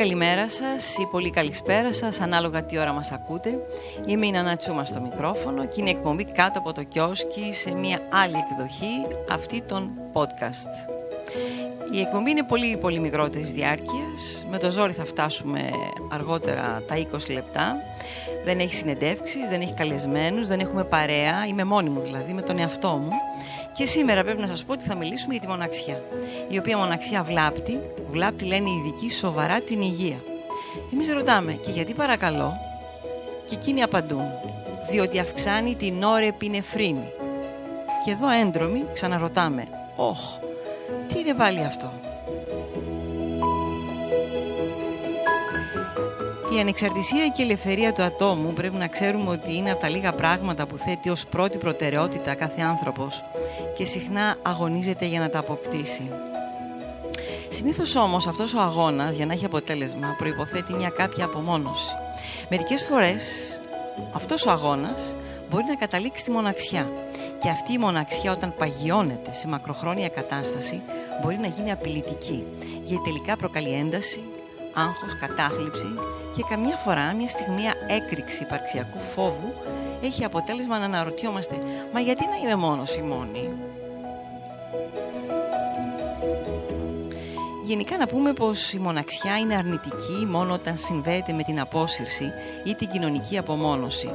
Πολύ καλημέρα σας ή πολύ καλησπέρα σας, ανάλογα τι ώρα μας ακούτε. Είμαι η Νανά Τσούμα στο μικρόφωνο και είναι εκπομπή κάτω από το κιόσκι σε μια άλλη εκδοχή αυτή των podcast. Η εκπομπή είναι πολύ πολύ μικρότερης διάρκειας. Με το ζόρι θα φτάσουμε αργότερα τα 20 λεπτά. Δεν έχει συνεντεύξεις, δεν έχει καλεσμένους, δεν έχουμε παρέα. Είμαι μόνη μου δηλαδή, με τον εαυτό μου. Και σήμερα πρέπει να σας πω ότι θα μιλήσουμε για τη μοναξιά. Η οποία μοναξιά βλάπτει, βλάπτει λένε οι ειδικοί σοβαρά την υγεία. Εμείς ρωτάμε και γιατί παρακαλώ; Και εκείνοι απαντούν. Διότι αυξάνει την όρεπη νεφρίνη. Και εδώ έντρομοι ξαναρωτάμε. Όχ, τι είναι πάλι αυτό; Η ανεξαρτησία και η ελευθερία του ατόμου πρέπει να ξέρουμε ότι είναι από τα λίγα πράγματα που θέτει ως πρώτη προτεραιότητα κάθε άνθρωπος και συχνά αγωνίζεται για να τα αποκτήσει. Συνήθως όμως αυτός ο αγώνας για να έχει αποτέλεσμα προϋποθέτει μια κάποια απομόνωση. Μερικές φορές αυτός ο αγώνας μπορεί να καταλήξει στη μοναξιά και αυτή η μοναξιά όταν παγιώνεται σε μακροχρόνια κατάσταση μπορεί να γίνει απειλητική γιατί τελικά προκαλεί ένταση, άγχος, κατάθλιψη και καμιά φορά μια στιγμία έκρηξη υπαρξιακού φόβου έχει αποτέλεσμα να αναρωτιόμαστε «Μα γιατί να είμαι μόνος ή μόνη» Γενικά να πούμε πως η μοναξιά είναι αρνητική μόνο όταν συνδέεται με την απόσυρση ή την κοινωνική απομόνωση.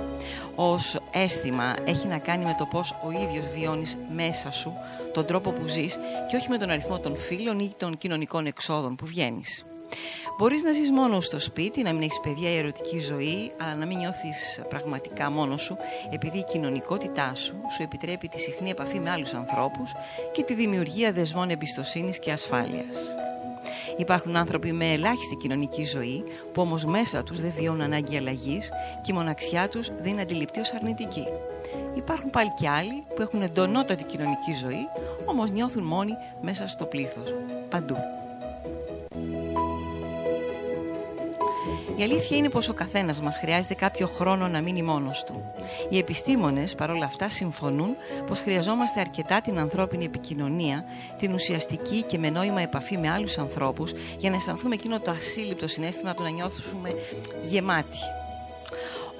Ως αίσθημα έχει να κάνει με το πως ο ίδιος βιώνεις μέσα σου τον τρόπο που ζεις και όχι με τον αριθμό των φίλων ή των κοινωνικών εξόδων που βγαίνεις. Μπορείς να ζεις μόνος στο σπίτι, να μην έχεις παιδιά ή ερωτική ζωή, αλλά να μην νιώθεις πραγματικά μόνος σου, επειδή η κοινωνικότητά σου σου επιτρέπει τη συχνή επαφή με άλλους ανθρώπους και τη δημιουργία δεσμών εμπιστοσύνης και ασφάλειας. Υπάρχουν άνθρωποι με ελάχιστη κοινωνική ζωή που όμως μέσα τους δεν βιώνουν ανάγκη αλλαγής και η μοναξιά τους δεν είναι αντιληπτή ως αρνητική. Υπάρχουν πάλι και άλλοι που έχουν εντονότατη κοινωνική ζωή όμως νιώθουν μόνοι μέσα στο πλήθος. Παντού. Η αλήθεια είναι πως ο καθένας μας χρειάζεται κάποιο χρόνο να μείνει μόνος του. Οι επιστήμονες παρόλα αυτά συμφωνούν πως χρειαζόμαστε αρκετά την ανθρώπινη επικοινωνία, την ουσιαστική και με νόημα επαφή με άλλους ανθρώπους για να αισθανθούμε εκείνο το ασύλληπτο συνέστημα του να νιώθουμε γεμάτοι.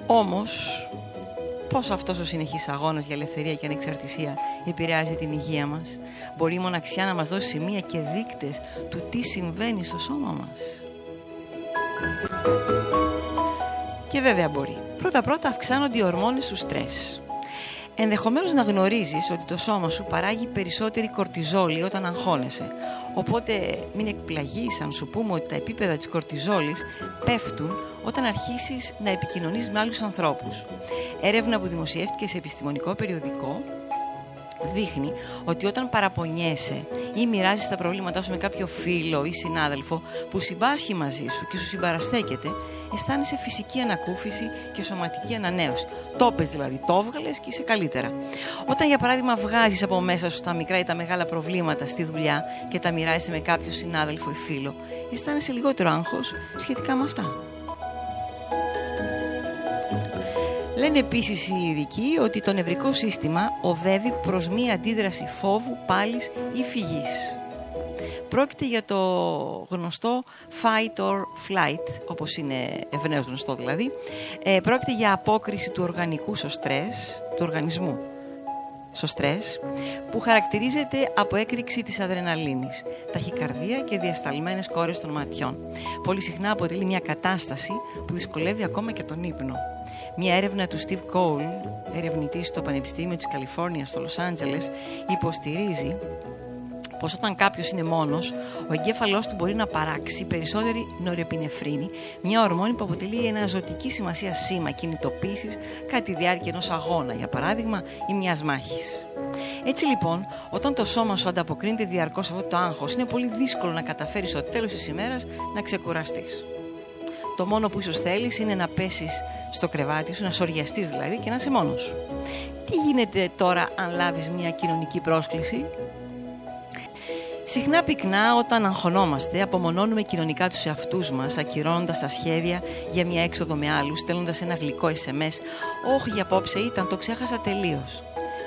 Όμως, Πώς αυτός ο συνεχής αγώνας για ελευθερία και ανεξαρτησία επηρεάζει την υγεία μας; Μπορεί η μοναξιά να μας δώσει σημεία και δείκτες του τι συμβαίνει στο σώμα μας; Και βέβαια μπορεί. Πρώτα-πρώτα αυξάνονται οι ορμόνες του στρες. Ενδεχομένως να γνωρίζεις ότι το σώμα σου παράγει περισσότερη κορτιζόλη όταν αγχώνεσαι. Οπότε μην εκπλαγείς αν σου πούμε ότι τα επίπεδα της κορτιζόλης πέφτουν όταν αρχίσεις να επικοινωνείς με άλλους ανθρώπους. Έρευνα που δημοσιεύτηκε σε επιστημονικό περιοδικό δείχνει ότι όταν παραπονιέσαι ή μοιράζεις τα προβλήματά σου με κάποιο φίλο ή συνάδελφο που συμπάσχει μαζί σου και σου συμπαραστέκεται, αισθάνεσαι φυσική ανακούφιση και σωματική ανανέωση. Το πες δηλαδή, το έβγαλες και είσαι καλύτερα. Όταν για παράδειγμα βγάζεις από μέσα σου τα μικρά ή τα μεγάλα προβλήματα στη δουλειά και τα μοιράζει με κάποιο συνάδελφο ή φίλο, αισθάνεσαι λιγότερο άγχος σχετικά με αυτά. Λένε επίσης οι ειδικοί ότι το νευρικό σύστημα οδεύει προς μία αντίδραση φόβου, πάλης ή φυγής. Πρόκειται για το γνωστό fight or flight, όπως είναι ευνέως γνωστό δηλαδή. Ε, πρόκειται για απόκριση του οργανικού στο στρες, του οργανισμού στο στρες, που χαρακτηρίζεται από έκρηξη της αδρεναλίνης, ταχυκαρδία και διασταλμένες κόρες των ματιών. Πολύ συχνά αποτελεί μια κατάσταση που δυσκολεύει ακόμα και τον ύπνο. Μια έρευνα του Steve Cole, ερευνητής στο Πανεπιστήμιο της Καλιφόρνιας στο Λος Άντζελες, υποστηρίζει πως όταν κάποιος είναι μόνος, ο εγκέφαλός του μπορεί να παράξει περισσότερη νορεπινεφρίνη, μια ορμόνη που αποτελεί ένα ζωτική σημασία σήμα κινητοποίησης κατά τη διάρκεια ενός αγώνα, για παράδειγμα, ή μιας μάχης. Έτσι λοιπόν, όταν το σώμα σου ανταποκρίνεται διαρκώς σε αυτό το άγχος, είναι πολύ δύσκολο να καταφέρεις στο τέλος της ημέρας να ξεκουραστείς. Το μόνο που ίσως θέλεις είναι να πέσεις στο κρεβάτι σου, να σοριαστείς δηλαδή και να είσαι μόνος σου. Τι γίνεται τώρα αν λάβεις μια κοινωνική πρόσκληση; Συχνά πυκνά όταν αγχωνόμαστε απομονώνουμε κοινωνικά τους εαυτούς μας ακυρώνοντας τα σχέδια για μια έξοδο με άλλους στέλνοντας ένα γλυκό SMS «Όχι για απόψε ήταν, το ξέχασα τελείως».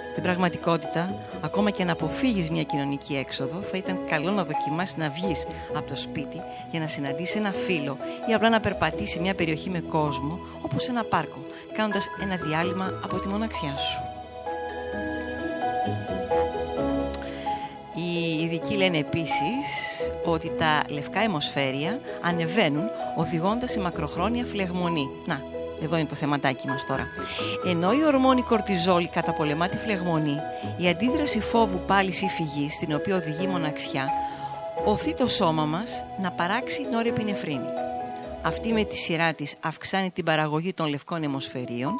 Στην πραγματικότητα, ακόμα και να αποφύγεις μια κοινωνική έξοδο, θα ήταν καλό να δοκιμάσεις να βγεις από το σπίτι για να συναντήσεις ένα φίλο ή απλά να περπατήσεις σε μια περιοχή με κόσμο, όπως ένα πάρκο, κάνοντας ένα διάλειμμα από τη μοναξιά σου. Οι ειδικοί λένε επίσης ότι τα λευκά αιμοσφαίρια ανεβαίνουν οδηγώντας σε μακροχρόνια φλεγμονή. Να, εδώ είναι το θεματάκι μας τώρα. Ενώ η ορμόνη κορτιζόλη καταπολεμά τη φλεγμονή, η αντίδραση φόβου πάλι ή φυγή, στην οποία οδηγεί η μοναξιά, οθεί το σώμα μας να παράξει νόρεπινεφρίνη. Αυτή με τη σειρά της αυξάνει την παραγωγή των λευκών αιμοσφαιρίων,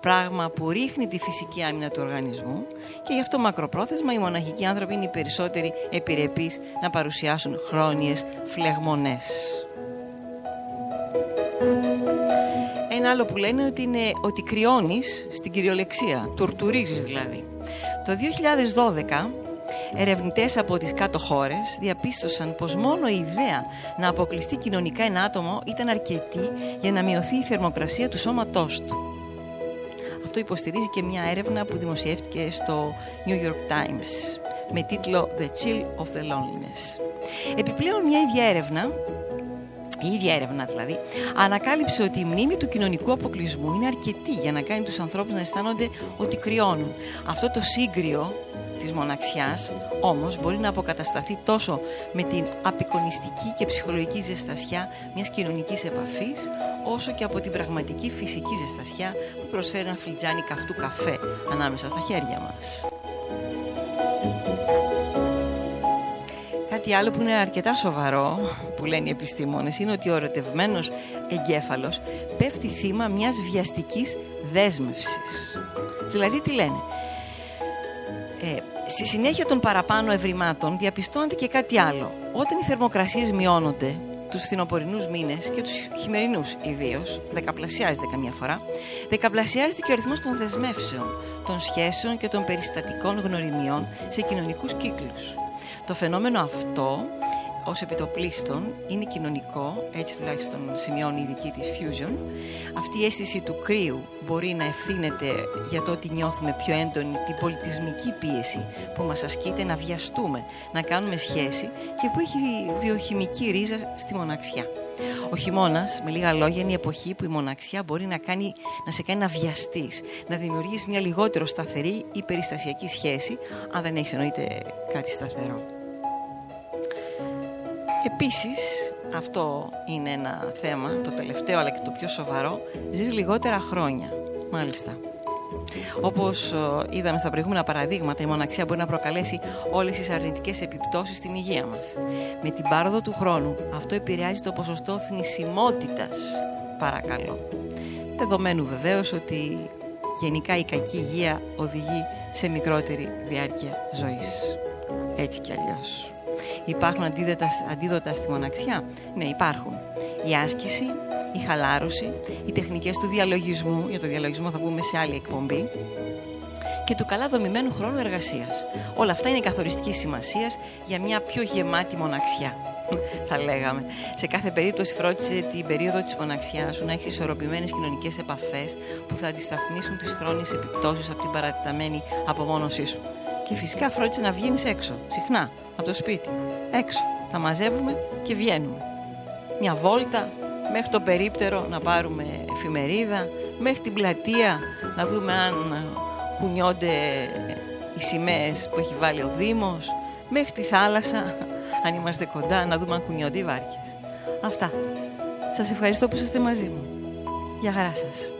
πράγμα που ρίχνει τη φυσική άμυνα του οργανισμού και γι' αυτό μακροπρόθεσμα οι μοναχικοί άνθρωποι είναι οι περισσότεροι επιρρεπείς να παρουσιάσουν χρόνιες φλεγμονές. Ένα άλλο που λένε ότι είναι ότι κρυώνεις στην κυριολεξία, τουρτουρίζεις δηλαδή. Το 2012 Ερευνητές από τις κάτω χώρες διαπίστωσαν πως μόνο η ιδέα να αποκλειστεί κοινωνικά ένα άτομο ήταν αρκετή για να μειωθεί η θερμοκρασία του σώματός του. Αυτό υποστηρίζει και μια έρευνα που δημοσιεύτηκε στο New York Times με τίτλο The Chill of the Loneliness. Επιπλέον μια ίδια έρευνα η ίδια έρευνα δηλαδή, ανακάλυψε ότι η μνήμη του κοινωνικού αποκλεισμού είναι αρκετή για να κάνει τους ανθρώπους να αισθάνονται ότι κρυώνουν. Αυτό το σύγκριο της μοναξιάς όμως μπορεί να αποκατασταθεί τόσο με την απεικονιστική και ψυχολογική ζεστασιά μιας κοινωνικής επαφής όσο και από την πραγματική φυσική ζεστασιά που προσφέρει ένα φλιτζάνι καυτού καφέ ανάμεσα στα χέρια μας. Κάτι άλλο που είναι αρκετά σοβαρό, που λένε οι επιστήμονες, είναι ότι ο ερωτευμένος εγκέφαλος πέφτει θύμα μιας βιαστικής δέσμευσης. Δηλαδή τι λένε, ε, στη συνέχεια των παραπάνω ευρημάτων διαπιστώνεται και κάτι άλλο. Όταν οι θερμοκρασίες μειώνονται, τους φθινοπορεινούς μήνες και τους χειμερινούς ιδίως, δεκαπλασιάζεται καμιά φορά, δεκαπλασιάζεται και ο αριθμός των δεσμεύσεων, των σχέσεων και των περιστατικών γνωριμιών σε κοινωνικούς κύκλους. Το φαινόμενο αυτό Ω επιτοπλίστων είναι κοινωνικό, έτσι τουλάχιστον σημειώνει η δική της Fusion. Αυτή η αίσθηση του κρύου μπορεί να ευθύνεται για το ότι νιώθουμε πιο έντονη την πολιτισμική πίεση που μας ασκείται να βιαστούμε, να κάνουμε σχέση και που έχει βιοχημική ρίζα στη μοναξιά. Ο χειμώνας, με λίγα λόγια, είναι η εποχή που η μοναξιά μπορεί να, κάνει, να σε κάνει να βιαστείς, να δημιουργήσει μια λιγότερο σταθερή ή περιστασιακή σχέση, αν δεν έχεις εννοείται κάτι σταθερό. Επίσης, αυτό είναι ένα θέμα, το τελευταίο αλλά και το πιο σοβαρό, ζεις λιγότερα χρόνια, μάλιστα. Όπως ε, είδαμε στα προηγούμενα παραδείγματα, η μοναξιά μπορεί να προκαλέσει όλες τις αρνητικές επιπτώσεις στην υγεία μας. Με την πάροδο του χρόνου, αυτό επηρεάζει το ποσοστό θνησιμότητας, παρακαλώ. Δεδομένου βεβαίως ότι γενικά η κακή υγεία οδηγεί σε μικρότερη διάρκεια ζωής. Έτσι κι αλλιώς. Υπάρχουν αντίδοτα, αντίδοτα στη μοναξιά; Ναι, υπάρχουν. Η άσκηση, η χαλάρωση, οι τεχνικές του διαλογισμού, για το διαλογισμό θα πούμε σε άλλη εκπομπή, και του καλά δομημένου χρόνου εργασίας. Όλα αυτά είναι καθοριστική σημασίας για μια πιο γεμάτη μοναξιά. Θα λέγαμε. Σε κάθε περίπτωση, φρόντισε την περίοδο της μοναξιάς σου να έχεις ισορροπημένες κοινωνικές επαφές που θα αντισταθμίσουν τις χρόνιες επιπτώσεις από την παρατηταμένη απομόνωσή σου. Και φυσικά φρόντισε να βγαίνεις έξω, συχνά, από το σπίτι. Έξω. Θα μαζεύουμε και βγαίνουμε. Μια βόλτα μέχρι το περίπτερο να πάρουμε εφημερίδα, μέχρι την πλατεία να δούμε αν κουνιόνται οι σημαίες που έχει βάλει ο Δήμος, μέχρι τη θάλασσα, αν είμαστε κοντά, να δούμε αν κουνιόνται οι βάρκες. Αυτά. Σας ευχαριστώ που είστε μαζί μου. Γεια χαρά σας.